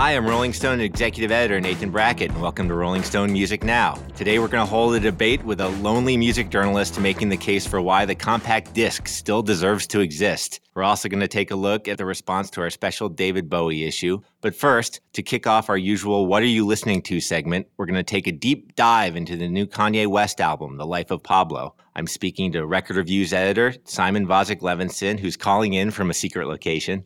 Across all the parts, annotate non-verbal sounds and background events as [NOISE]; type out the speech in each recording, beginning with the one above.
Hi, I'm Rolling Stone executive editor Nathan Brackett, and welcome to Rolling Stone Music Now. Today, we're going to hold a debate with a lonely music journalist making the case for why the compact disc still deserves to exist. We're also going to take a look at the response to our special David Bowie issue. But first, to kick off our usual What Are You Listening To segment, we're going to take a deep dive into the new Kanye West album, The Life of Pablo. I'm speaking to Record Reviews editor Simon Vozick Levinson, who's calling in from a secret location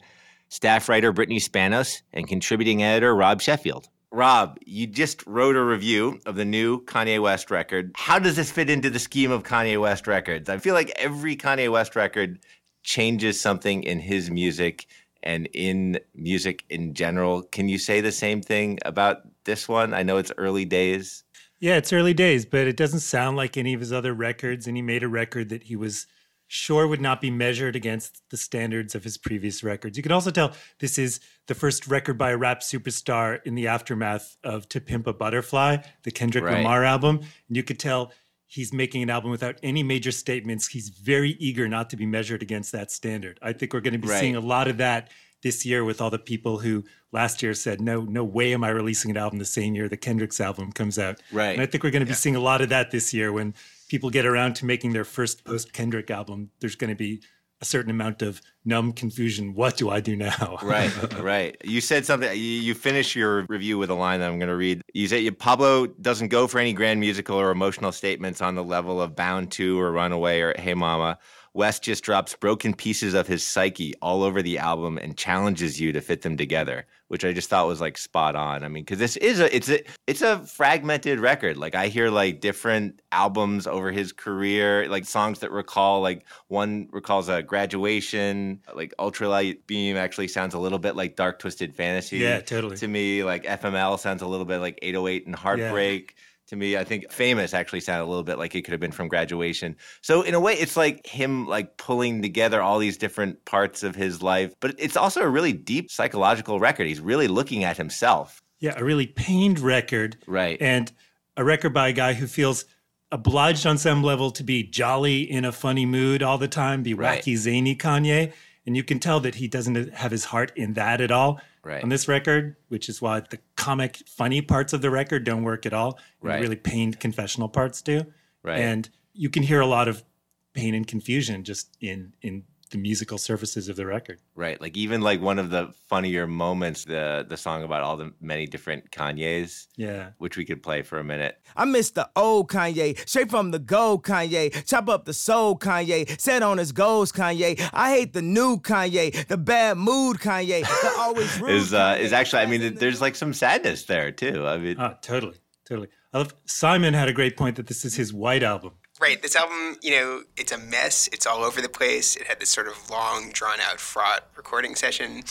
staff writer Brittany Spanos, and contributing editor Rob Sheffield. Rob, you just wrote a review of the new Kanye West record. How does this fit into the scheme of Kanye West records? I feel like every Kanye West record changes something in his music and in music in general. Can you say the same thing about this one? I know it's early days. Yeah, it's early days, but it doesn't sound like any of his other records. And he made a record that he was sure would not be measured against the standards of his previous records. You can also tell this is the first record by a rap superstar in the aftermath of To Pimp a Butterfly, the Kendrick right. Lamar album. And you could tell he's making an album without any major statements. He's very eager not to be measured against that standard. I think we're going to be right. seeing a lot of that this year with all the people who last year said, no, no way am I releasing an album the same year the Kendrick's album comes out. Right. And I think we're going to be yeah. seeing a lot of that this year when people get around to making their first post Kendrick album, there's going to be a certain amount of numb confusion. What do I do now? [LAUGHS] right, right. You said something. You, finish your review with a line that I'm going to read. You said Pablo doesn't go for any grand musical or emotional statements on the level of "Bound to" or "Runaway" or "Hey Mama." West just drops broken pieces of his psyche all over the album and challenges you to fit them together, which I just thought was like spot on. I mean, because this is a it's a it's a fragmented record. Like I hear like different albums over his career, like songs that recall like one recalls a graduation, like Ultralight Beam actually sounds a little bit like Dark Twisted Fantasy. Yeah, totally. To me, like FML sounds a little bit like 808 and Heartbreak. Yeah to me. I think famous actually sounded a little bit like it could have been from graduation. So in a way, it's like him like pulling together all these different parts of his life, but it's also a really deep psychological record. He's really looking at himself. Yeah, a really pained record. Right. And a record by a guy who feels obliged on some level to be jolly in a funny mood all the time, be right. wacky, zany Kanye. And you can tell that he doesn't have his heart in that at all right. on this record, which is why the comic, funny parts of the record don't work at all. Right. really pained confessional parts do. Right. And you can hear a lot of pain and confusion just in in the musical surfaces of the record. Right. Like even like one of the funnier moments, the the song about all the many different Kanyes. Yeah. Which we could play for a minute. I miss the old Kanye, straight from the gold Kanye. Chop up the soul Kanye, set on his goals Kanye. I hate the new Kanye, the bad mood Kanye, the [LAUGHS] always rude is uh is actually I mean there's like some sadness there too. I mean Oh, totally. Totally. I love Simon had a great point that this is his white album. Right. This album, you know, it's a mess. It's all over the place. It had this sort of long, drawn out, fraught recording session.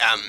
Um,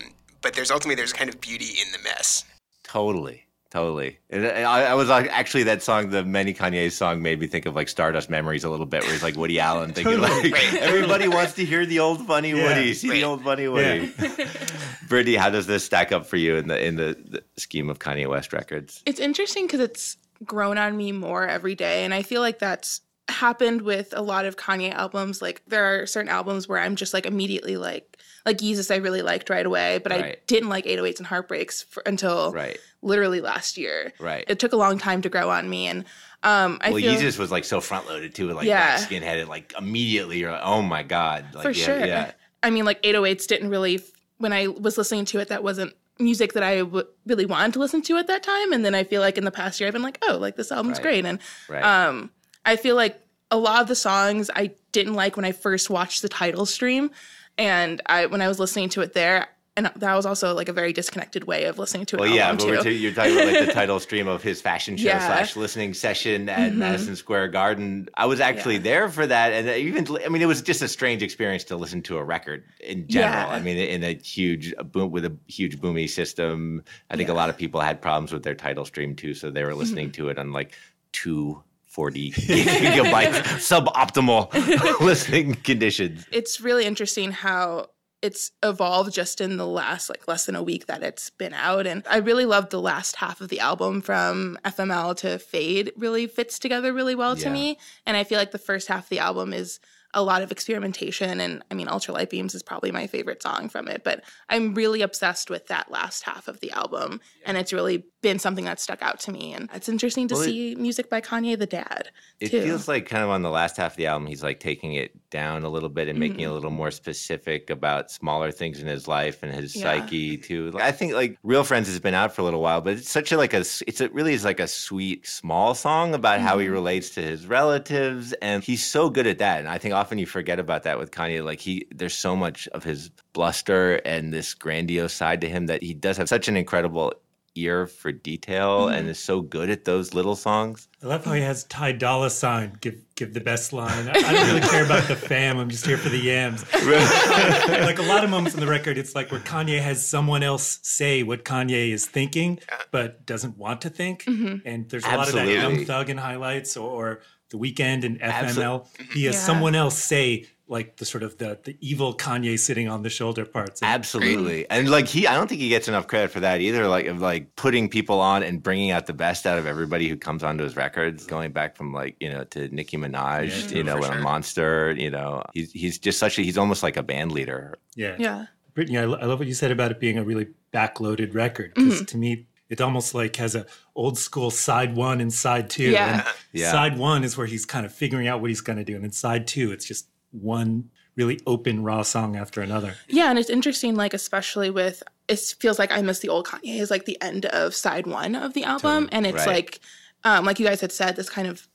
but there's ultimately there's kind of beauty in the mess. Totally. Totally. And I, I was like, actually, that song, the Many Kanye's song, made me think of like Stardust Memories a little bit, where he's like Woody Allen thinking totally. like, right. [LAUGHS] everybody wants to hear the old funny yeah. Woody, see right. the old funny Woody. Yeah. [LAUGHS] Brittany, how does this stack up for you in the in the, the scheme of Kanye West records? It's interesting because it's grown on me more every day. And I feel like that's happened with a lot of Kanye albums. Like there are certain albums where I'm just like immediately like like Yeezus I really liked right away, but right. I didn't like 808s and Heartbreaks for, until right. literally last year. Right. It took a long time to grow on me and um I well, Yeezus was like so front loaded too, like yeah. skinheaded, like immediately you're like, oh my god, like, for yeah, sure. Yeah. I mean, like 808s didn't really when I was listening to it, that wasn't music that I w- really wanted to listen to at that time. And then I feel like in the past year, I've been like, oh, like this album's right. great. And right. um, I feel like a lot of the songs I didn't like when I first watched the Tidal stream. And I when I was listening to it there, and that was also like a very disconnected way of listening to it. Well, yeah, but too. you're talking about like the [LAUGHS] Tidal stream of his fashion show yeah. slash listening session at mm-hmm. Madison Square Garden. I was actually yeah. there for that, and even I mean, it was just a strange experience to listen to a record in general. Yeah. I mean, in a huge boom with a huge boomy system. I think a lot of people had problems with their Tidal stream too, so they were listening mm-hmm. to it on like two 40 gigabytes [LAUGHS] suboptimal [LAUGHS] listening conditions. It's really interesting how it's evolved just in the last like less than a week that it's been out and i really loved the last half of the album from fml to fade really fits together really well to me and i feel like the first half of the album is a lot of experimentation. And I mean, Ultralight Beams is probably my favorite song from it, but I'm really obsessed with that last half of the album. And it's really been something that stuck out to me. And it's interesting to Well, it- see music by Kanye the dad. It too. feels like kind of on the last half of the album, he's like taking it down a little bit and making it Mm-hmm. a little more specific about smaller things in his life and his Yeah. psyche too. Like, I think like Real Friends has been out for a little while, but it's such a like a it's a, really is like a sweet small song about how he Mhm. relates to his relatives, and he's so good at that. And I think often you forget about that with Kanye. Like he, there's so much of his bluster and this grandiose side to him that he does have such an incredible ear for detail and mm-hmm. is so good at those little songs. I love how he has Ty Dolla Sign give give the best line. I, I don't really care about the fam. I'm just here for the yams. [LAUGHS] [LAUGHS] like a lot of moments in the record, it's like where Kanye has someone else say what Kanye is thinking, but doesn't want to think. Mm-hmm. And there's a lot of that Absolutely. Young Thug in highlights or, or The Weeknd and FML. Absol- He has Yeah. someone else say like the sort of the the evil Kanye sitting on the shoulder parts. Absolutely, and like he, I don't think he gets enough credit for that either. Like of like putting people on and bringing out the best out of everybody who comes onto his records. Going back from like you know to Nicki Minaj, Yeah, you know, for on sure. Monster. You know, he's he's just such a he's almost like a band leader. yeah. Yeah. Brittany, I, lo- I love what you said about it being a really backloaded record because Mm-hmm. to me, it almost like has a old school side one and side two. Yeah. And [LAUGHS] Yeah. Side one is where he's kind of figuring out what he's going to do, and then side two, it's just one really open raw song after another. Yeah, and it's interesting, like especially with it feels like I Miss the Old Kanye is like the end of side one of the album, and it's Right. like, um, like you guys had said, this kind of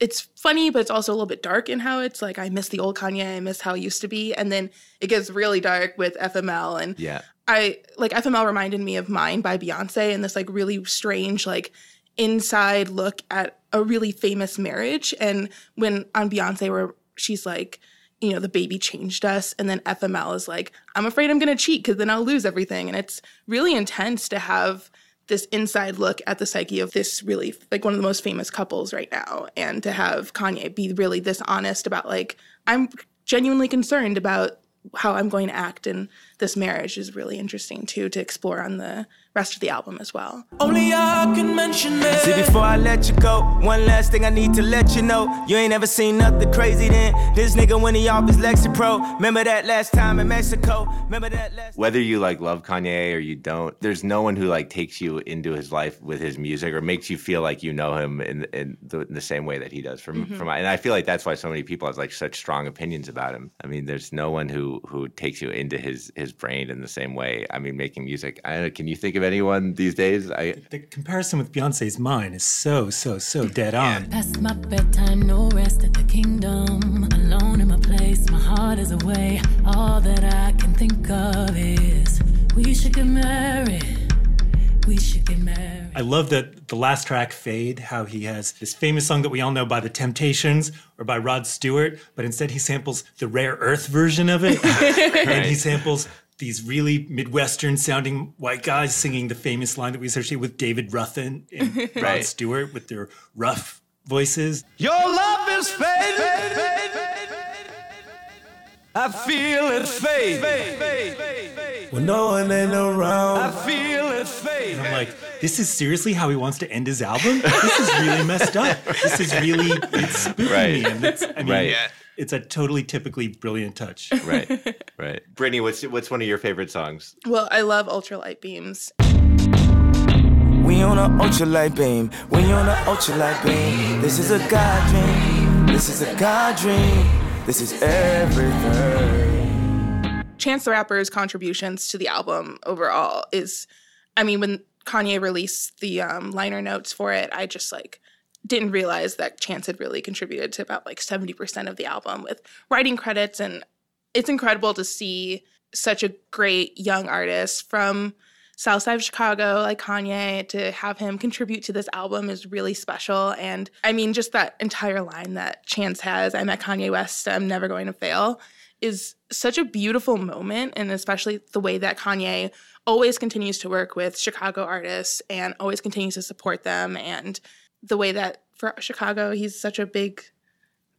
it's funny, but it's also a little bit dark in how it's like I miss the old Kanye, I miss how it used to be, and then it gets really dark with FML, and Yeah, I like FML reminded me of Mine by Beyonce and this like really strange like inside look at a really famous marriage. And when on Beyonce where she's like you know the baby changed us and then FML is like I'm afraid I'm going to cheat cuz then I'll lose everything. And it's really intense to have this inside look at the psyche of this really like one of the most famous couples right now and to have Kanye be really this honest about like I'm genuinely concerned about how I'm going to act in this marriage is really interesting too to explore on the rest of the album as well. Only I can mention it. See, before I let you go, one last thing I need to let you know. You ain't ever seen nothing crazy then. This nigga when he off his Lexi Pro. Remember that last time in Mexico? Remember that last whether you like love Kanye or you don't, there's no one who like takes you into his life with his music or makes you feel like you know him in in the, in the same way that he does. From mm-hmm. from and I feel like that's why so many people have like such strong opinions about him. I mean, there's no one who who takes you into his his brain in the same way. I mean, making music. I don't know, can you think of anyone these days? I The comparison with Beyonce's Mine is so, so, so mm. dead on. Past my bedtime, no rest at the kingdom. Alone in my place, my heart is away. All that I can think of is we should get married. We should get married. I love that the last track, Fade, how he has this famous song that we all know by The Temptations or by Rod Stewart, but instead he samples the Rare Earth version of it. [LAUGHS] And he samples these really Midwestern sounding white guys singing the famous line that we associate with David Ruffin and [LAUGHS] Rod Stewart with their rough voices. Your love is fading. I feel it fade. When no one ain't around, I feel it fade. And I'm like, this is seriously how he wants to end his album? This is really messed up. This is really, it's spooking Right. me. And it's, I mean, Right. Yeah. it's a totally typically brilliant touch. right, [LAUGHS] right. Brittany, what's what's one of your favorite songs? Well, I love ultralight beams. We on a ultralight beam. We on a ultralight beam. This is a God dream. This is a God dream. This is everything. Chance the Rapper's contributions to the album overall is, I mean, when Kanye released the um, liner notes for it, I just like didn't realize that Chance had really contributed to about like 70% of the album with writing credits. And it's incredible to see such a great young artist from Southside of Chicago, like Kanye, to have him contribute to this album is really special. And I mean, just that entire line that Chance has, I met Kanye West, I'm never going to fail, is such a beautiful moment. And especially the way that Kanye always continues to work with Chicago artists and always continues to support them. And the way that for Chicago, he's such a big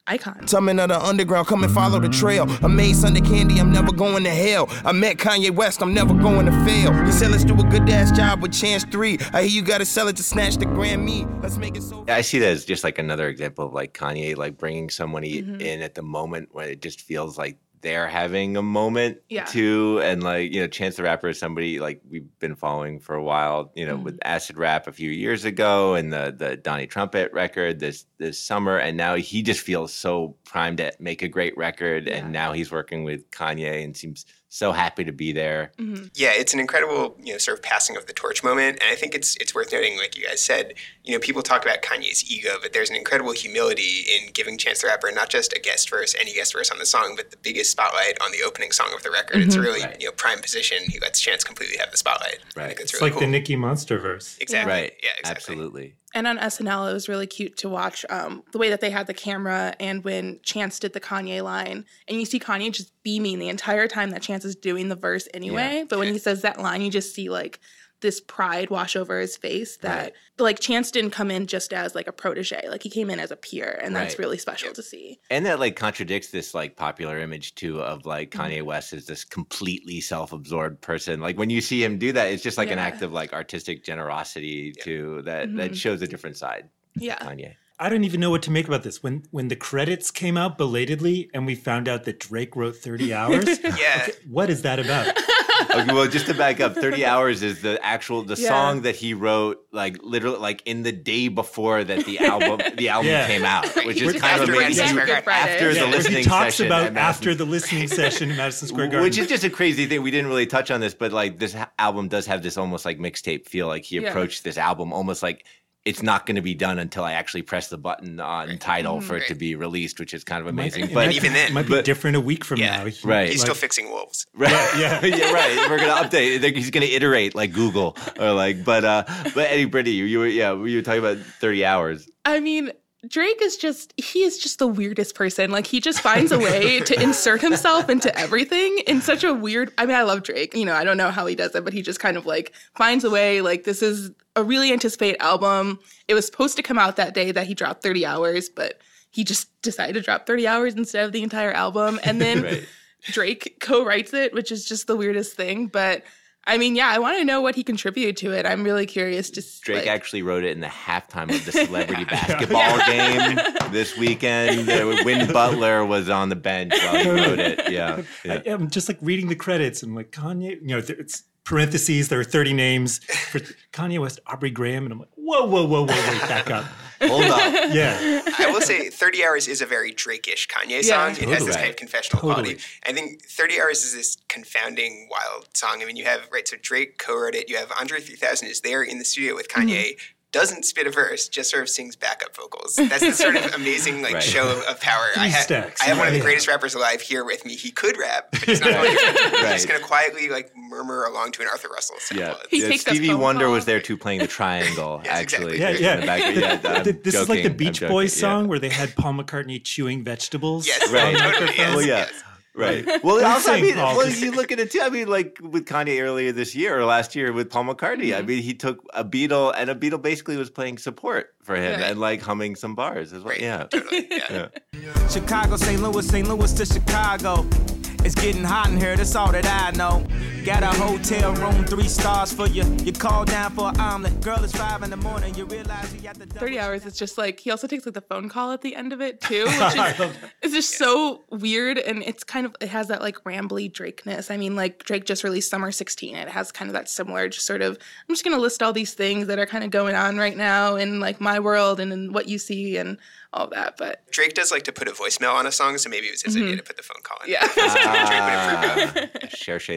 icon. Tumbling of the underground, come and follow the trail. I made Sunday candy, I'm never going to hell. I met Kanye West, I'm never going to fail. He said, let's do a good ass job with Chance 3. I hear you gotta sell it to snatch the Grammy. Let's make it so. I see that as just like another example of like Kanye like bringing somebody Mm-hmm. in at the moment when it just feels like they're having a moment Yeah. too and like you know Chance the Rapper is somebody like we've been following for a while you know with Mm-hmm. Acid Rap a few years ago and the the Donnie Trumpet record this this summer and now he just feels so primed to make a great record Yeah. and now he's working with Kanye and seems so happy to be there mm-hmm. Yeah, it's an incredible, you know, sort of passing of the torch moment, and I think it's it's worth noting, like you guys said, you know, people talk about Kanye's ego, but there's an incredible humility in giving Chance the Rapper not just a guest verse, any guest verse on the song, but the biggest spotlight on the opening song of the record. It's a mm-hmm. really, Right. you know, prime position. He lets Chance completely have the spotlight. I Right. think it's, It's really like cool. the Nicki Monster verse. exactly. right Yeah, exactly. absolutely And on SNL, it was really cute to watch um, the way that they had the camera and when Chance did the Kanye line. And you see Kanye just beaming the entire time that Chance is doing the verse anyway. But when he says that line, you just see like this pride wash over his face that like Chance didn't come in just as like a protege. Like he came in as a peer. And that's Right. really special to see. and that like contradicts this like popular image too of like Mm-hmm. Kanye West as this completely self-absorbed person. Like when you see him do that, it's just like an act of like artistic generosity too that that Mhm. shows a different side Yeah. Kanye. I don't even know what to make about this. When when the credits came out belatedly and we found out that Drake wrote 30 [LAUGHS] hours, [LAUGHS] Yeah. what is that about? [LAUGHS] Okay, well, just to back up, 30 [LAUGHS] hours is the actual the Yeah. song that he wrote like literally like in the day before that the album [LAUGHS] the album Yeah. came out, which is just kind of after amazing. Madison Square Good Garden. Friday. After the Yeah, where listening he talks session about after the listening session in Madison Square [LAUGHS] Garden. Which is just a crazy thing. We didn't really touch on this, but like this album does have this almost like mixtape feel. Like he Yeah. approached this album almost like it's not going to be done until I actually press the button on Tidal for it to be released, which is kind of It might- amazing. but might even then- it might be but- different a week from Yeah. now. He- Right. He's like- still fixing wolves. [LAUGHS] Right. Yeah. [LAUGHS] yeah, right. We're gonna update. He's gonna iterate like Google or like. But uh, but Eddie Brittany, you, you were yeah, you were talking about thirty hours. I mean, Drake is just he is just the weirdest person. Like he just finds a way to [LAUGHS] insert himself into everything in such a weird I mean, I love Drake. You know, I don't know how he does it, but he just kind of like finds a way like this is a really anticipated album. It was supposed to come out that day that he dropped 30 hours, but he just decided to drop 30 hours instead of the entire album. And then [LAUGHS] Right. Drake co-writes it, which is just the weirdest thing, but I mean, yeah, I want to know what he contributed to it. I'm really curious to s- Drake like, actually wrote it in the halftime of the [LAUGHS] celebrity basketball [LAUGHS] game this weekend. Win Butler was on the bench while he wrote it. Yeah. [LAUGHS] yeah. I, am just like reading the credits and like Kanye, you know, there- it's parentheses. There are 30 names for Kanye West, Aubrey Graham, and I'm like, whoa, whoa, whoa, whoa, wait, back up. Hold on. [LAUGHS] Yeah, I will say 30 Hours is a very Drake-ish Kanye Yeah. song. It has this kind of confessional Totally. quality. I think 30 Hours is this confounding, wild song. I mean, you have, right, so Drake co-wrote it. You have Andre 3000 is there in the studio with Kanye, Mm-hmm. Doesn't spit a verse, just sort of sings backup vocals. That's the sort of [LAUGHS] amazing, like, Right. show of, of power. I, Three ha- stacks. I have one of the Yeah. greatest rappers alive here with me. He could rap, but he's not [LAUGHS] going to. He's Right. just going to quietly, like, murmur along to an Arthur Russell sample. Yeah. He yeah takes Stevie Wonder call. was there too, playing the triangle. [LAUGHS] Yes, actually, exactly. yeah, yeah. the back- yeah, I'm Th- this is like the Beach joking, Boys yeah. song where they had Paul McCartney chewing vegetables. Yes, Right. the oh, totally, yes, Well, yeah. yes. Right. Well, also, I mean, well, you look at it too. I mean, like with Kanye earlier this year or last year with Paul McCartney. I mean, he took a Beatle, and a Beatle basically was playing support for him Right. and like humming some bars as well. Right. Yeah. Totally, [LAUGHS] yeah. Yeah. Chicago, St. Louis, St. Louis to Chicago. It's getting hot in here, that's all that I know. Got a hotel room, three stars for you. You call down for an omelet. Girl, it's five in the morning. You realize you got the 30 hours is just like he also takes like the phone call at the end of it too [LAUGHS] which is it's just so weird and it's kind of it has that like rambly drakeness i mean like drake just released summer 16 it has kind of that similar just sort of i'm just going to list all these things that are kind of going on right now in like my world and in what you see and all that but Drake does like to put a voicemail on a song, so maybe it was his idea to put the phone call in. yeah [LAUGHS] Drake would approve of.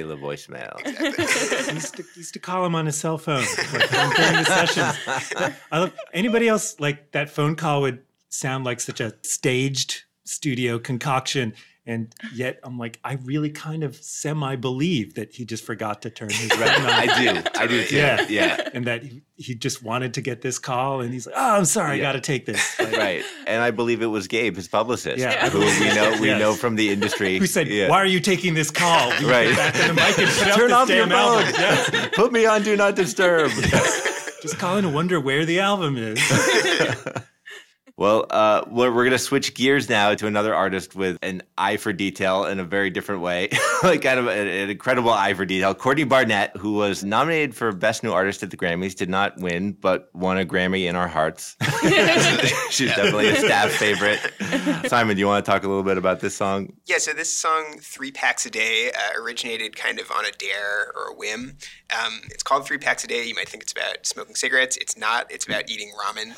Ah, le [LAUGHS] voicemail. [LAUGHS] He used, to, he used to call him on his cell phone like, during the sessions. I love anybody else like that phone call would sound like such a staged studio concoction. And yet I'm like, I really kind of semi believe that he just forgot to turn his on. [LAUGHS] I do. I do too. Yeah. Yeah. And that he, he just wanted to get this call and he's like, oh, I'm sorry, I got to take this. Like, Right. And I believe it was Gabe, his publicist, Yeah. who we know we Yes. know from the industry. Who said, Yeah. why are you taking this call? We Right. back the mic and [LAUGHS] put Turn off your phone. Yes. [LAUGHS] Put me on Do Not Disturb. Just calling to wonder where the album is. Well, uh, we're, we're going to switch gears now to another artist with an eye for detail in a very different way. [LAUGHS] like, kind of an, an, incredible eye for detail. Courtney Barnett, who was nominated for Best New Artist at the Grammys, did not win, but won a Grammy in our hearts. [LAUGHS] [LAUGHS] She's definitely a staff favorite. Simon, do you want to talk a little bit about this song? Yeah, so this song, Three Packs a Day, uh, originated kind of on a dare or a whim. Um, it's called Three Packs a Day. You might think it's about smoking cigarettes. It's not. It's about eating ramen.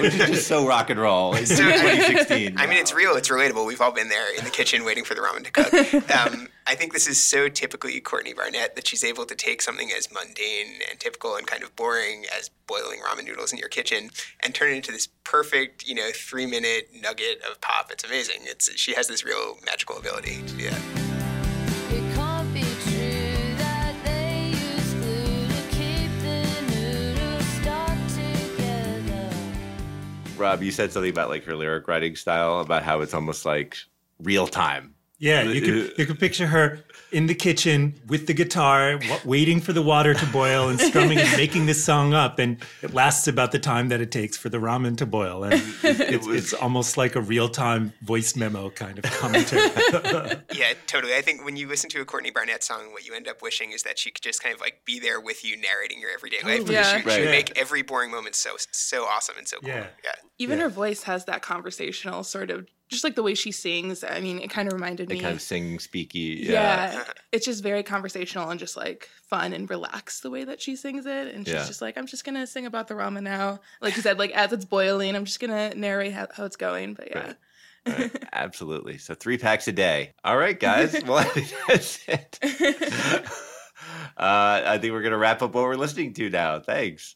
Which is just so rock and roll. It's 2016. I mean, it's real. It's relatable. We've all been there in the kitchen waiting for the ramen to cook. [LAUGHS] Um, I think this is so typically Courtney Barnett that she's able to take something as mundane and typical and kind of boring as boiling ramen noodles in your kitchen and turn it into this perfect, you know, three minute nugget of pop. It's amazing. It's she has this real magical ability to do that. Rob, you said something about like her lyric writing style, about how it's almost like real time. Yeah, you could you could picture her in the kitchen with the guitar, waiting for the water to boil and strumming and making this song up, and it lasts about the time that it takes for the ramen to boil, and it's, it's almost like a real time voice memo kind of commentary. [LAUGHS] Yeah, totally. I think when you listen to a Courtney Barnett song, what you end up wishing is that she could just kind of like be there with you, narrating your everyday life. Yeah. She, she would make every boring moment so so awesome and so cool. Yeah. yeah. Even her voice has that conversational sort of, just like the way she sings. I mean, it kind of reminded They me. kind of sing speaky. yeah. it's just very conversational and just like fun and relaxed the way that she sings it. And she's Yeah. just like, I'm just gonna sing about the ramen now. Like you said, like as it's boiling, I'm just gonna narrate how, how it's going. But yeah. Right. Right, [LAUGHS] Absolutely. So three packs a day. All right, guys. [LAUGHS] Well, I think that's it. [LAUGHS] Uh, I think we're going to wrap up what we're listening to now. Thanks.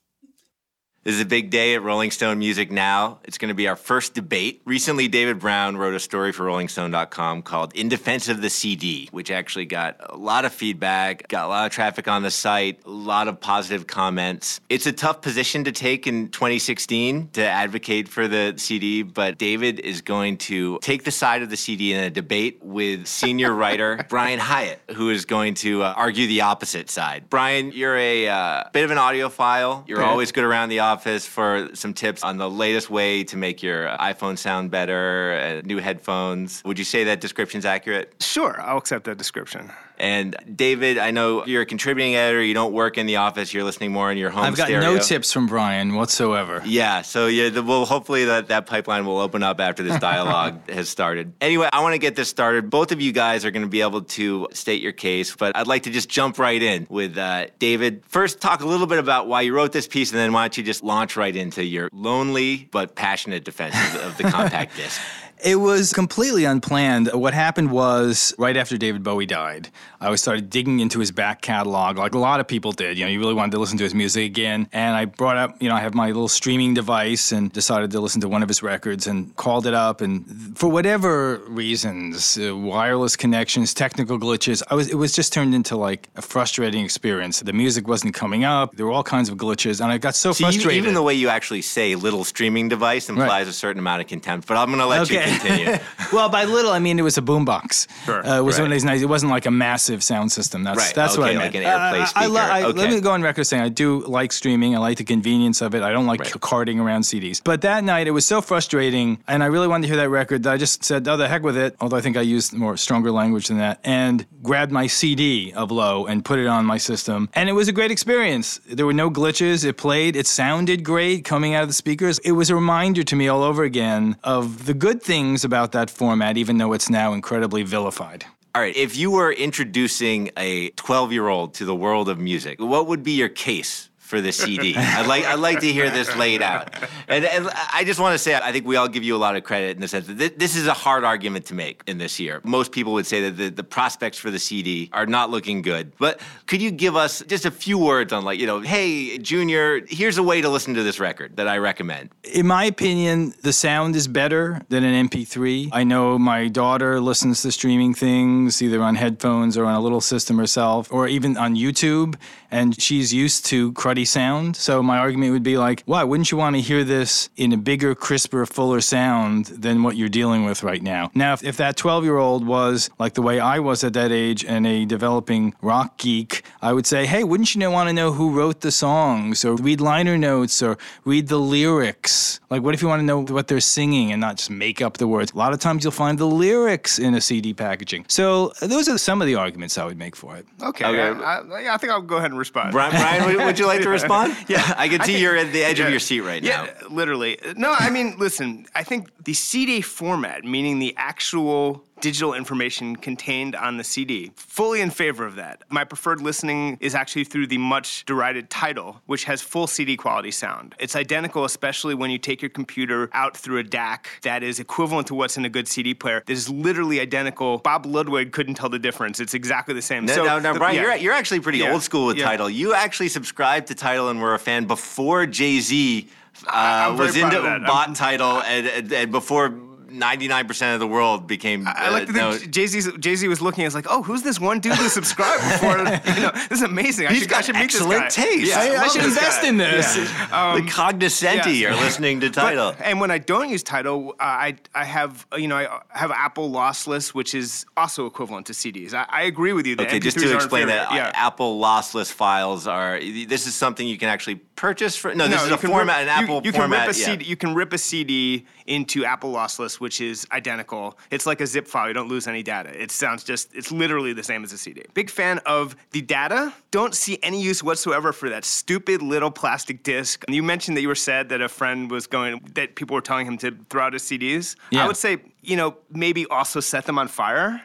This is a big day at Rolling Stone Music Now. It's going to be our first debate. Recently, David Browne wrote a story for RollingStone.com called In Defense of the CD, which actually got a lot of feedback, got a lot of traffic on the site, a lot of positive comments. It's a tough position to take in 2016 to advocate for the CD, but David is going to take the side of the CD in a debate with senior writer [LAUGHS] Brian Hiatt, who is going to uh, argue the opposite side. Brian, you're a uh, bit of an audiophile. You're always good around the office for some tips on the latest way to make your iPhone sound better, uh, new headphones. Would you say that description's accurate? Sure, I'll accept that description. And David, I know you're a contributing editor. You don't work in the office. You're listening more in your home I've got stereo. no tips from Brian whatsoever. Yeah, so yeah, the, well, hopefully that, that pipeline will open up after this dialogue [LAUGHS] has started. Anyway, I want to get this started. Both of you guys are going to be able to state your case, but I'd like to just jump right in with uh, David. First, talk a little bit about why you wrote this piece, and then why don't you just launch right into your lonely but passionate defense of, of the [LAUGHS] compact disc. It was completely unplanned. What happened was right after David Bowie died, I was started digging into his back catalog, like a lot of people did. You know, you really wanted to listen to his music again. And I brought up, you know, I have my little streaming device and decided to listen to one of his records and called it up. And for whatever reasons, uh, wireless connections, technical glitches, I was it was just turned into like a frustrating experience. The music wasn't coming up. There were all kinds of glitches, and I got so even- frustrated. even the way you actually say little streaming device implies a certain amount of contempt, but I'm going to let you Okay. Continue. [LAUGHS] well, by little, I mean it was a boombox. Sure. Uh, it was Right. one of these nice. It wasn't like a massive sound system. That's Right, that's what I okay, meant. like an AirPlay Uh, I, lo-. I, Let me go on record saying I do like streaming. I like the convenience of it. I don't like Right. carting around CDs. But that night it was so frustrating, and I really wanted to hear that record that I just said, "Oh, the heck with it." Although I think I used more stronger language than that, and grabbed my CD of Low and put it on my system, and it was a great experience. There were no glitches. It played. It sounded great coming out of the speakers. It was a reminder to me all over again of the good things about that format, even though it's now incredibly vilified. All right, if you were introducing a 12 year old to the world of music, what would be your case? For the CD, I'd like I'd like to hear this laid out, and, and I just want to say I think we all give you a lot of credit in the sense that thi- this is a hard argument to make in this year. Most people would say that the, the prospects for the CD are not looking good. But could you give us just a few words on like you know, hey Junior, here's a way to listen to this record that I recommend. In my opinion, the sound is better than an MP3. I know my daughter listens to streaming things either on headphones or on a little system herself, or even on YouTube, and she's used to cruddy sound. So my argument would be like, why wouldn't you want to hear this in a bigger, crisper, fuller sound than what you're dealing with right now? Now, if, if that 12 year old was like the way I was at that age and a developing rock geek, I would say, hey, wouldn't you want to know who wrote the songs or read liner notes or read the lyrics? Like, what if you want to know what they're singing and not just make up the words? A lot of times you'll find the lyrics in a CD packaging. So those are some of the arguments I would make for it. Okay. Okay. I, I, I think I'll go ahead and respond. Brian, Brian would, would you like to respond? [LAUGHS] Yeah, I can I see think- you're at the edge of your seat right yeah, now. Yeah, literally. No, I mean, listen, I think the CD format, meaning the actual digital information contained on the CD, fully in favor of that. My preferred listening is actually through the much derided Tidal, which has full CD quality sound. It's identical, especially when you take your computer out through a DAC that is equivalent to what's in a good CD player. That is literally identical. Bob Ludwig couldn't tell the difference. It's exactly the same. No, So no, no, Brian, yeah. you're, you're actually pretty Yeah. old school with Yeah. Tidal. You actually subscribed to Tidal and were a fan before Jay Z uh, was into bought I'm- Tidal and, and, and before 99% of the world became. I like to uh, think Jay Z Jay Z was looking. I was like, oh, who's this one dude who subscribed before? [LAUGHS] you know, this is amazing. I He's should, got I should meet excellent this guy. taste. Yeah, I- I love should invest guy. in this. Yeah. the cognoscenti yeah. are listening to But- Tidal. and when I don't use Tidal, uh, I I have uh, you know I have Apple Lossless, which is also equivalent to CDs. I, I agree with you. Okay, just MP3s to explain that. Apple lossless files are. This is something you can actually purchase for. No, this is a format, rip- an you- Apple you, format. Can rip a yeah. CD, you can rip a CD into Apple Lossless, which is identical. It's like a zip file. You don't lose any data. It sounds just, it's literally the same as a CD. Big fan of the data. Don't see any use whatsoever for that stupid little plastic disc. You mentioned that you were sad that a friend was going, that people were telling him to throw out his CDs. Yeah. I would say, you know, maybe also set them on fire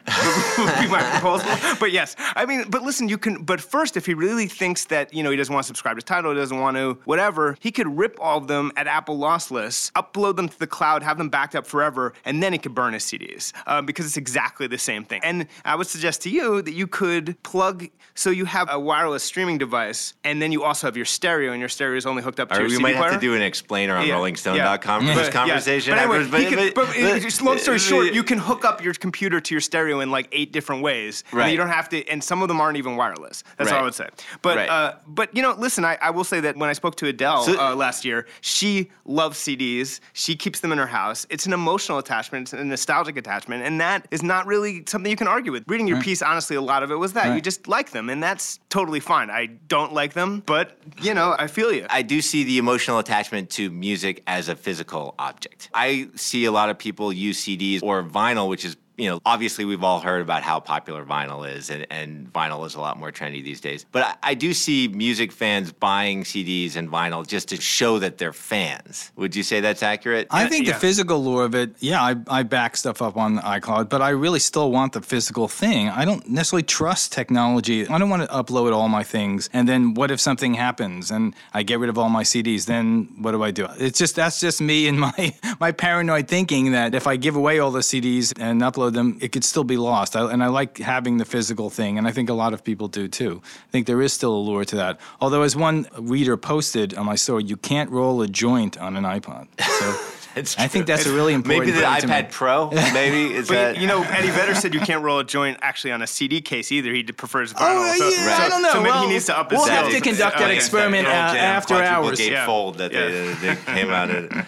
would be my [LAUGHS] proposal. But yes, I mean, but listen, you can. But first, if he really thinks that you know he doesn't want to subscribe to Tidal, he doesn't want to whatever, he could rip all of them at Apple Lossless, upload them to the cloud, have them backed up forever, and then he could burn his CDs um, because it's exactly the same thing. And I would suggest to you that you could plug. So you have a wireless streaming device, and then you also have your stereo, and your stereo is only hooked up to right, your we CD might have to do an explainer on Yeah, RollingStone.com yeah. for this But- yeah. conversation. But anyway, could- but, story short, you can hook up your computer to your stereo in like eight different ways. And Right. you don't have to, and some of them aren't even wireless. That's all Right. I would say. But Right. uh, but you know, listen, I, I will say that when I spoke to Adele So- uh, last year, she loves CDs. She keeps them in her house. It's an emotional attachment, it's a nostalgic attachment, and that is not really something you can argue with. Reading your piece, honestly, a lot of it was that you just like them, and that's totally fine. I don't like them, but you know, I feel you. I do see the emotional attachment to music as a physical object. I see a lot of people use CDs or vinyl, which is you know, obviously we've all heard about how popular vinyl is, and, and vinyl is a lot more trendy these days. But I, I do see music fans buying CDs and vinyl just to show that they're fans. Would you say that's accurate? I think yeah. the physical lure of it, yeah, I, I back stuff up on iCloud, but I really still want the physical thing. I don't necessarily trust technology. I don't want to upload all my things, and then what if something happens and I get rid of all my CDs? Then what do I do? It's just that's just me and [LAUGHS] my my paranoid thinking that if I give away all the CDs and upload them, it could still be lost. I, and I like having the physical thing, and I think a lot of people do too. I think there is still a lure to that. Although, as one reader posted on my story, you can't roll a joint on an iPod. So. [LAUGHS] It's I think that's a really important Maybe the thing to iPad me. Pro. Maybe [LAUGHS] is But that you know, Eddie Vedder said you [LAUGHS] can't roll a joint actually on a CD case either. He prefers vinyl. Oh, so, yeah, so- I don't know. So maybe Well, he needs to up his we'll have to conduct that Okay. experiment. Pearl uh, after quadruple hours. gate Yeah. fold that Yeah. they, they came out in.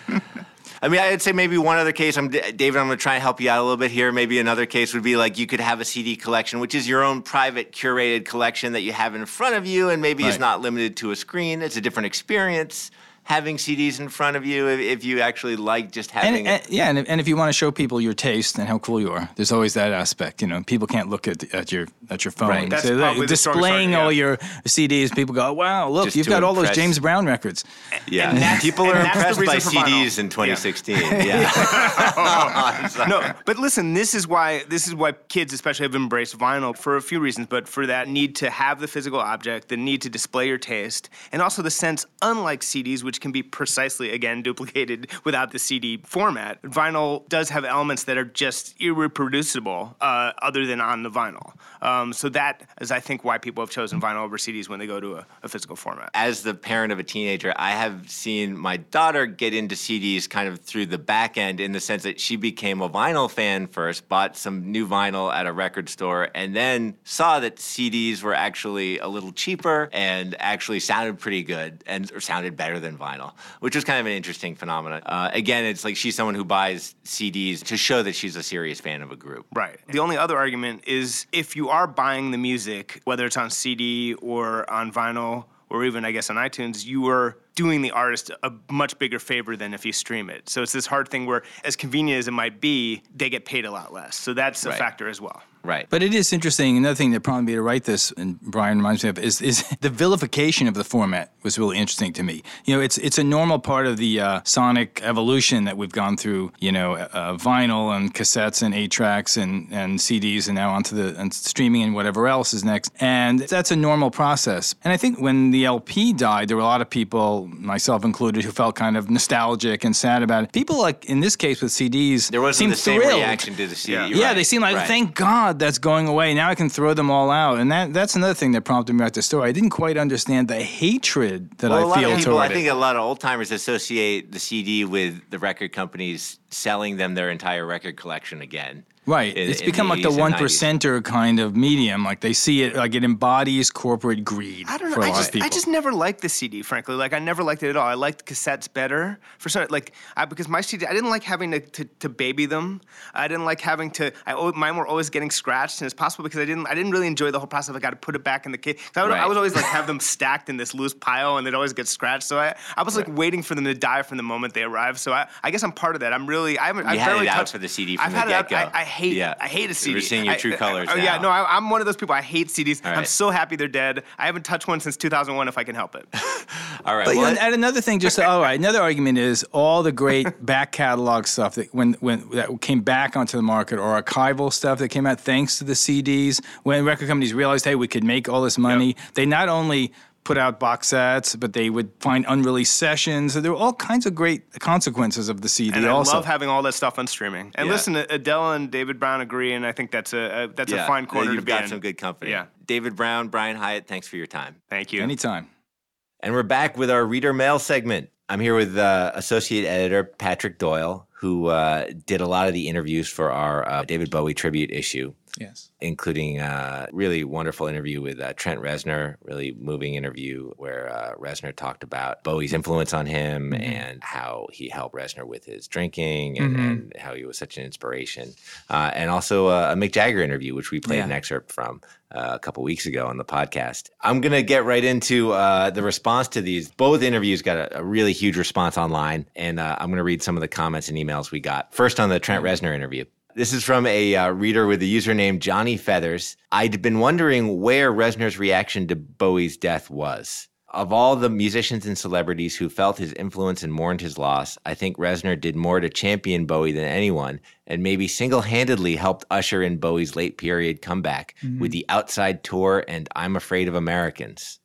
I mean, I'd say maybe one other case. I'm David. I'm going to try and help you out a little bit here. Maybe another case would be like you could have a CD collection, which is your own private curated collection that you have in front of you, and maybe it's not limited to a screen. It's a different experience having CDs in front of you if, if you actually like just having. And, and yeah, and if, and if you want to show people your taste and how cool you are, there's always that aspect. You know, people can't look at, at your at your phone. Right. That's So, uh, probably the displaying all yeah. your CDs. People go, "Wow, look, Just you've to got all those James Brown records." yeah, and that's- [LAUGHS] people are that's impressed by reason vinyl. CDs in Yeah. 2016. [LAUGHS] Yeah. [LAUGHS] no, but listen, this is why this is why kids especially have embraced vinyl for a few reasons, but for that need to have the physical object, the need to display your taste, and also the sense, unlike CDs, which which can be precisely again duplicated [LAUGHS] without the CD format. Vinyl does have elements that are just irreproducible, uh, other than on the vinyl. Um, so that is, I think, why people have chosen vinyl over CDs when they go to a, a physical format. As the parent of a teenager, I have seen my daughter get into CDs kind of through the back end in the sense that she became a vinyl fan first, bought some new vinyl at a record store, and then saw that CDs were actually a little cheaper and actually sounded pretty good and sounded better than vinyl, which was kind of an interesting phenomenon. Uh, again, it's like she's someone who buys CDs to show that she's a serious fan of a group. Right. The only other argument is if you are buying the music, whether it's on CD or on vinyl or even, I guess, on iTunes, you are doing the artist a much bigger favor than if you stream it. So it's this hard thing where, as convenient as it might be, they get paid a lot less. So that's a Right. factor as well. Right. But it is interesting. Another thing that prompted me to write this, and Brian reminds me of, is, is [LAUGHS] the vilification of the format was really interesting to me. You know, it's it's a normal part of the uh, sonic evolution that we've gone through. You know, uh, vinyl and cassettes and eight tracks and, and CDs, and now onto the and streaming and whatever else is next. And that's a normal process. And I think when the LP died, there were a lot of people, myself included, who felt kind of nostalgic and sad about it. People like in this case with CDs, There wasn't seemed the same thrilled. reaction to the CD. Yeah. Yeah, right. they seem like Right. thank God that's going away. Now I can throw them all out, and that that's another thing that prompted me to write the story. I didn't quite understand the hatred that Well, a I lot feel of people, toward I think it. a lot of old timers associate the CD with the record companies selling them their entire record collection again. Right, in- it's in become the like the one percenter kind of medium. Like they see it, like it embodies corporate greed I don't know. for a I just, of. I just never liked the CD, frankly. Like I never liked it at all. I liked cassettes better for some like I, because my CD. I didn't like having to, to, to baby them. I didn't like having to. I al- mine were always getting scratched, and it's possible because I didn't. I didn't really enjoy the whole process. of I got to put it back in the case. I, would, I was always like [LAUGHS] have them stacked in this loose pile, and they'd always get scratched. So I, I was like waiting for them to die from the moment they arrived. So I, I guess I'm part of that. I'm really. I haven't. You I've had it out touched for the CD from I've the had it out- get-go. I, I hate. Yeah. I hate a CD. We're seeing your I- true I- colors oh, Yeah. No. I, I'm one of those people. I hate CDs. All I'm so happy they're dead. I haven't touched one since 2001 if I can help it. [LAUGHS] All right. But you well, know, and another thing, just oh, all right. Another argument is all the great [LAUGHS] back catalog stuff that when when that came back onto the market, or archival stuff that came out thanks to the CDs. When record companies realized, hey, we could make all this money, they not only put out box sets, but they would find unreleased sessions. There were all kinds of great consequences of the CD. And also, I love having all that stuff on streaming. And Yeah. listen, Adele and David Browne agree, and I think that's a, a that's yeah, a fine corner You've to be got in. some good company. Yeah. David Browne, Brian Hiatt, thanks for your time. Thank you. anytime. And we're back with our reader mail segment. I'm here with uh, associate editor Patrick Doyle, who uh, did a lot of the interviews for our uh, David Bowie tribute issue. Yes. including a really wonderful interview with uh, Trent Reznor, really moving interview where uh, Reznor talked about Bowie's influence on him and how he helped Reznor with his drinking and, and how he was such an inspiration. Uh, and also uh, a Mick Jagger interview, which we played an excerpt from uh, a couple weeks ago on the podcast. I'm going to get right into uh, the response to these. Both interviews got a, a really huge response online, and uh, I'm going to read some of the comments and emails we got. First on the Trent Reznor interview. This is from a uh, reader with the username Johnny Feathers. I'd been wondering where Reznor's reaction to Bowie's death was. Of all the musicians and celebrities who felt his influence and mourned his loss, I think Reznor did more to champion Bowie than anyone, and maybe single handedly helped usher in Bowie's late period comeback with the Outside Tour and I'm Afraid of Americans.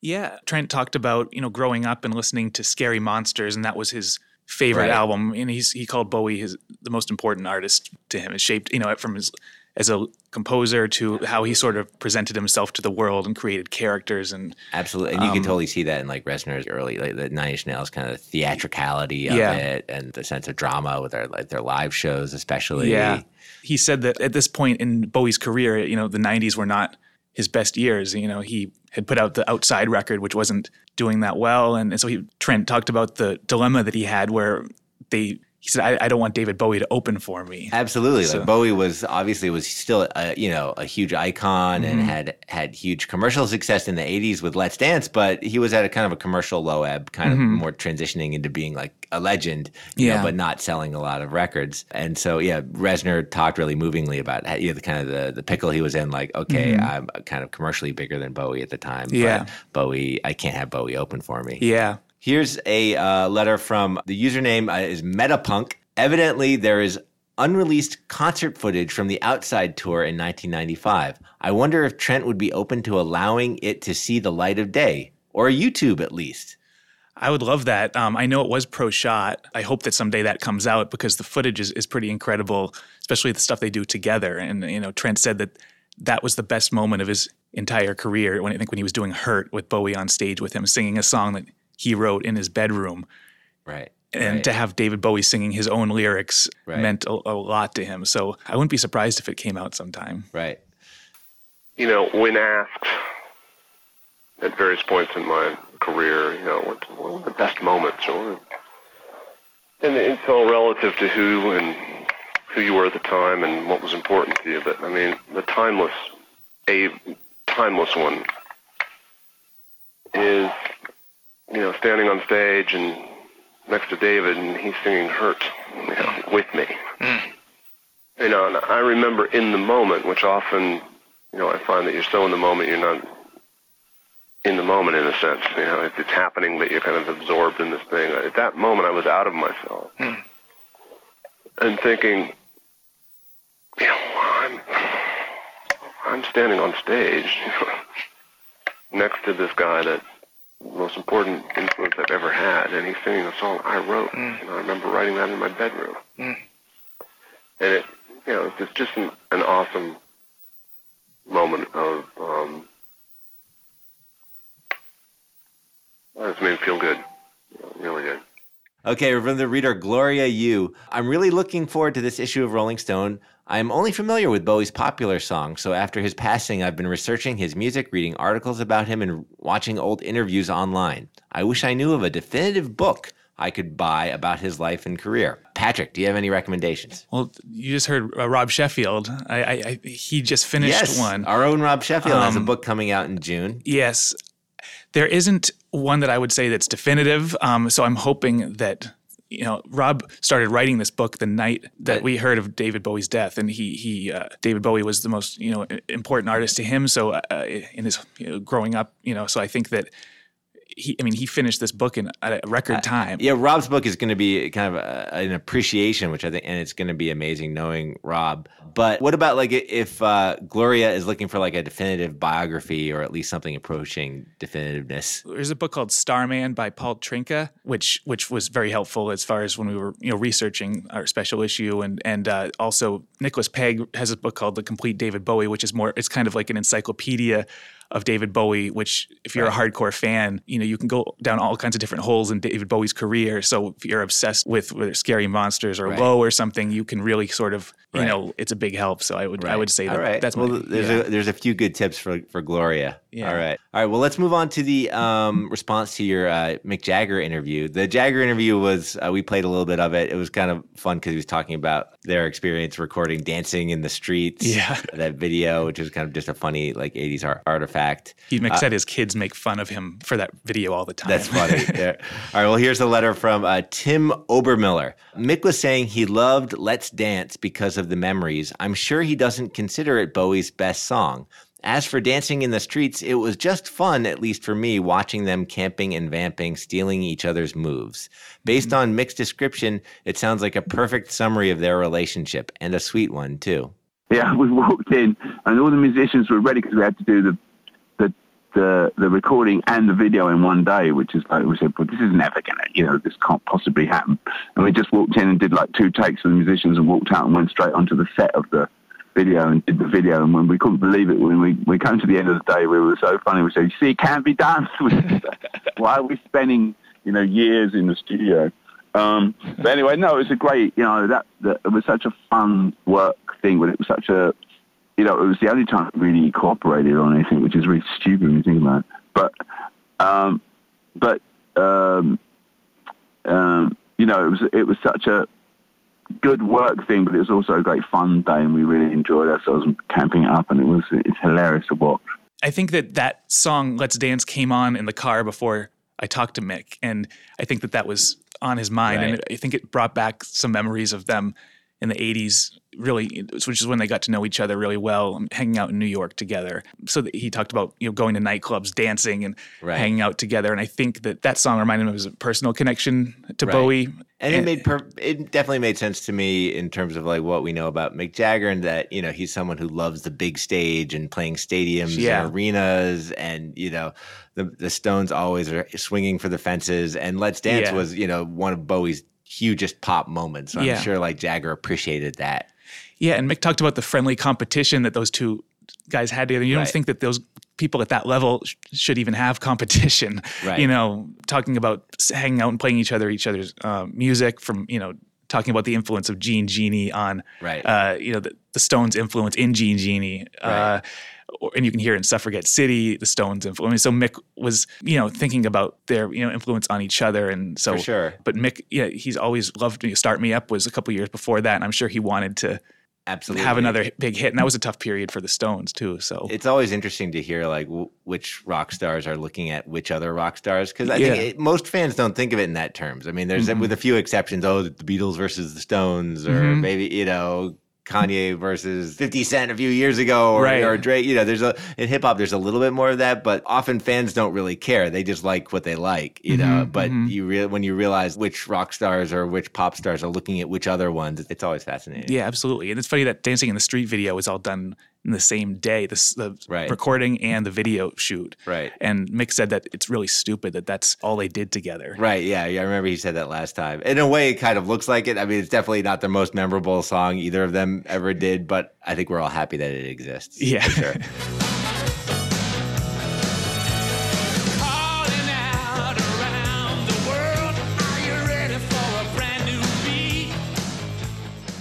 Yeah, Trent talked about you know growing up and listening to Scary Monsters, and that was his favorite Right. album. And he's he called Bowie his the most important artist to him. It shaped you know from his as a composer to how he sort of presented himself to the world and created characters and Absolutely, and you can Um, totally see that in like Reznor's early, like the Nine Inch Nails kind of theatricality of Yeah. it, and the sense of drama with their like their live shows, especially. Yeah. He said that at this point in Bowie's career, you know, the 90s were not his best years. You know, he had put out the Outside record, which wasn't doing that well. And, and so he, Trent talked about the dilemma that he had where they, he said, I, I don't want David Bowie to open for me. Absolutely, So- like Bowie was obviously was still a, you know a huge icon and Mm-hmm. had had huge commercial success in the '80s with Let's Dance, but he was at a kind of a commercial low ebb, kind of more transitioning into being like a legend, you know, Mm-hmm. Yeah. but not selling a lot of records. And so yeah, Reznor talked really movingly about you know, the kind of the the pickle he was in. Like, okay, I'm kind of commercially bigger than Bowie at the time. Mm-hmm. Yeah. but Bowie, I can't have Bowie open for me. Yeah. Here's a uh, letter from the username uh, is Metapunk. Evidently, there is unreleased concert footage from the Outside tour in 1995. I wonder if Trent would be open to allowing it to see the light of day, or YouTube at least. I would love that. Um, I know it was pro shot. I hope that someday that comes out because the footage is, is pretty incredible, especially the stuff they do together. And you know, Trent said that that was the best moment of his entire career. When I think when he was doing "Hurt" with Bowie on stage with him, singing a song that he wrote in his bedroom, Right. and right. to have David Bowie singing his own lyrics Right. meant a, a lot to him. So I wouldn't be surprised if it came out sometime. Right. you know, when asked at various points in my career, you know, what, what were the best moments? Or, and it's all relative to who and who you were at the time and what was important to you. But I mean, the timeless, a timeless one is, you know, standing on stage and next to David and he's singing "Hurt" you know, with me. Hmm. You know, and I remember in the moment, which often you know, I find that you're so in the moment, you're not in the moment in a sense. You know, it's, it's happening, but you're kind of absorbed in this thing. At that moment, I was out of myself hmm. and thinking, you know, I'm, I'm standing on stage you know, [LAUGHS] next to this guy that's the most important influence I've ever had, and he's singing a song I wrote. You know, I remember writing that in my bedroom, and it, you know, it's just an, an awesome moment of um well, it's made me feel good. You know, really good. Okay, from the reader Gloria Yu. I'm really looking forward to this issue of Rolling Stone. I'm only familiar with Bowie's popular songs, so after his passing, I've been researching his music, reading articles about him, and watching old interviews online. I wish I knew of a definitive book I could buy about his life and career. Patrick, do you have any recommendations? Well, you just heard uh, Rob Sheffield. I, I, I he just finished yes, one. our own Rob Sheffield has a Um, book coming out in June. Yes. There isn't one that I would say that's definitive. Um, so I'm hoping that, you know, Rob started writing this book the night that we heard of David Bowie's death. And he, he uh, David Bowie was the most, you know, important artist to him. So uh, in his you know, growing up, you know, so I think that he, I mean, he finished this book in a record time. Yeah, Rob's book is going to be kind of a, an appreciation, which I think, and it's going to be amazing knowing Rob. But what about like if uh, Gloria is looking for like a definitive biography or at least something approaching definitiveness? There's a book called Starman by Paul Trynka, which which was very helpful as far as when we were you know researching our special issue, and and uh, also Nicholas Pegg has a book called The Complete David Bowie, which is more it's kind of like an encyclopedia of David Bowie. Which if you're a hardcore fan, you know you can go down all kinds of different holes in David Bowie's career. So if you're obsessed with whether Scary Monsters or Right. Low or something, you can really sort of you Right. know it's a big help. So I would I would say that right. that's well. my, there's yeah. a there's a few good tips for for Gloria. Yeah. All right. All right. Well, let's move on to the um, response to your uh, Mick Jagger interview. The Jagger interview was uh, we played a little bit of it. It was kind of fun because he was talking about their experience recording "Dancing in the Streets." Yeah. [LAUGHS] That video, which is kind of just a funny like '80s art- artifact. He Uh, said his kids make fun of him for that video all the time. That's [LAUGHS] funny. Yeah. All right. Well, here's a letter from uh, Tim Obermiller. Mick was saying he loved Let's Dance because of the memories. I'm sure he doesn't consider it Bowie's best song. As for dancing in the streets, it was just fun, at least for me, watching them camping and vamping, stealing each other's moves. Based mm-hmm. on Mick's description, it sounds like a perfect summary of their relationship, and a sweet one, too. Yeah, [LAUGHS] we walked in and all the musicians were ready because we had to do the, the the the recording and the video in one day, which is like we said, well, this is never gonna, you know, this can't possibly happen. And we just walked in and did like two takes of the musicians and walked out and went straight onto the set of the video and did the video. And when we couldn't believe it, when we we came to the end of the day, we were so funny. We said, "You see, it can't be done." [LAUGHS] Why are we spending, you know, years in the studio? Um, but anyway, no, it was a great, you know, that, that it was such a fun work thing, but it was such a, you know, it was the only time it really cooperated on anything, which is really stupid when you think about it. But, um, but, um, um, you know, it was it was such a good work thing, but it was also a great fun day, and we really enjoyed ourselves camping up, and it was it's hilarious to watch. I think that that song "Let's Dance" came on in the car before I talked to Mick, and I think that that was on his mind, and I think it brought back some memories of them in the '80s. Really, which is when they got to know each other really well, hanging out in New York together. So that he talked about you know going to nightclubs, dancing, and Right. hanging out together. And I think that that song reminded him of his personal connection to Right. Bowie. And, it made per- it definitely made sense to me in terms of like what we know about Mick Jagger and that you know he's someone who loves the big stage and playing stadiums Yeah. and arenas and you know the the Stones always are swinging for the fences and Let's Dance Yeah. was you know one of Bowie's hugest pop moments. So I'm Yeah. sure like Jagger appreciated that. Yeah, and Mick talked about the friendly competition that those two guys had together. You don't think that those people at that level sh- should even have competition. [LAUGHS] Right. You know, talking about hanging out and playing each other each other's uh, music from you know talking about the influence of Jean Genie on Right. uh, you know the, the Stones' influence in Jean Genie. Uh, or, and you can hear in Suffragette City, the Stones' influence. So Mick was, you know, thinking about their, you know, influence on each other, and so For sure. But Mick, yeah, he's always loved me. Start Me Up was a couple years before that, and I'm sure he wanted to Absolutely have another big hit, and that was a tough period for the Stones too. So it's always interesting to hear like w- which rock stars are looking at which other rock stars because I Yeah. think it, most fans don't think of it in that terms. I mean, there's Mhm. with a few exceptions. Oh, the Beatles versus the Stones, or Mhm. maybe you know. Kanye versus 50 Cent a few years ago, or, Right. or Drake. You know, there's a in hip hop, there's a little bit more of that, but often fans don't really care. They just like what they like, you know. Mhm, But mhm. you re- when you realize which rock stars or which pop stars are looking at which other ones, it's always fascinating. yeah, absolutely. And it's funny that Dancing in the Street video is all done in the same day, the, the Right. recording and the video shoot. Right. And Mick said that it's really stupid that that's all they did together. Right. Yeah. Yeah. I remember he said that last time. In a way, it kind of looks like it. I mean, it's definitely not the most memorable song either of them ever did, but I think we're all happy that it exists. Yeah. [LAUGHS] For sure.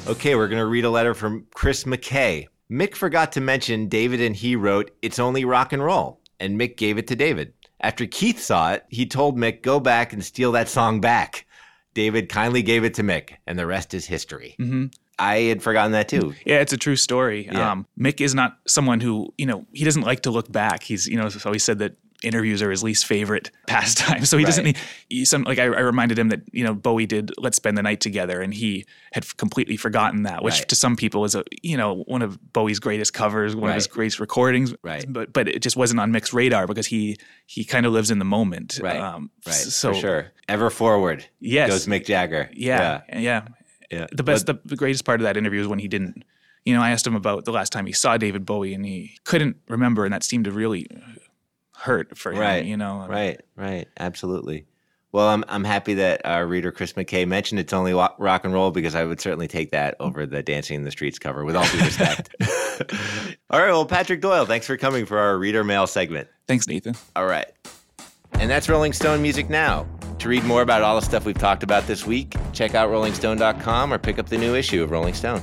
Okay, we're going to read a letter from Chris McKay. Mick forgot to mention David and he wrote, It's only rock and roll. And Mick gave it to David. After Keith saw it, he told Mick, Go back and steal that song back. David kindly gave it to Mick, and the rest is history. hmm I had forgotten that too. Yeah, it's a true story. Yeah. Um, Mick is not someone who, you know, he doesn't like to look back. He's, you know, so he said that interviews are his least favorite [LAUGHS] pastime. So he doesn't need, he, some, like I, I reminded him that, you know, Bowie did Let's Spend the Night Together and he had completely forgotten that, which Right. to some people is a, you know, one of Bowie's greatest covers, one of his greatest recordings. Right. But, but it just wasn't on Mick's radar because he, he kind of lives in the moment. Right. Um, Right. So for sure. Ever forward. Yes. Goes Mick Jagger. Yeah, yeah. Yeah. The best, the, the greatest part of that interview is when he didn't. You know, I asked him about the last time he saw David Bowie, and he couldn't remember, and that seemed to really hurt for him. Right. You know, Right. Right. Absolutely. Well, I'm I'm happy that our reader Chris McKay mentioned it's only rock and roll because I would certainly take that over the Dancing in the Streets cover with all due respect. [LAUGHS] all right. Well, Patrick Doyle, thanks for coming for our reader mail segment. Thanks, Nathan. All right. And that's Rolling Stone Music Now. To read more about all the stuff we've talked about this week, check out rollingstone.com or pick up the new issue of Rolling Stone.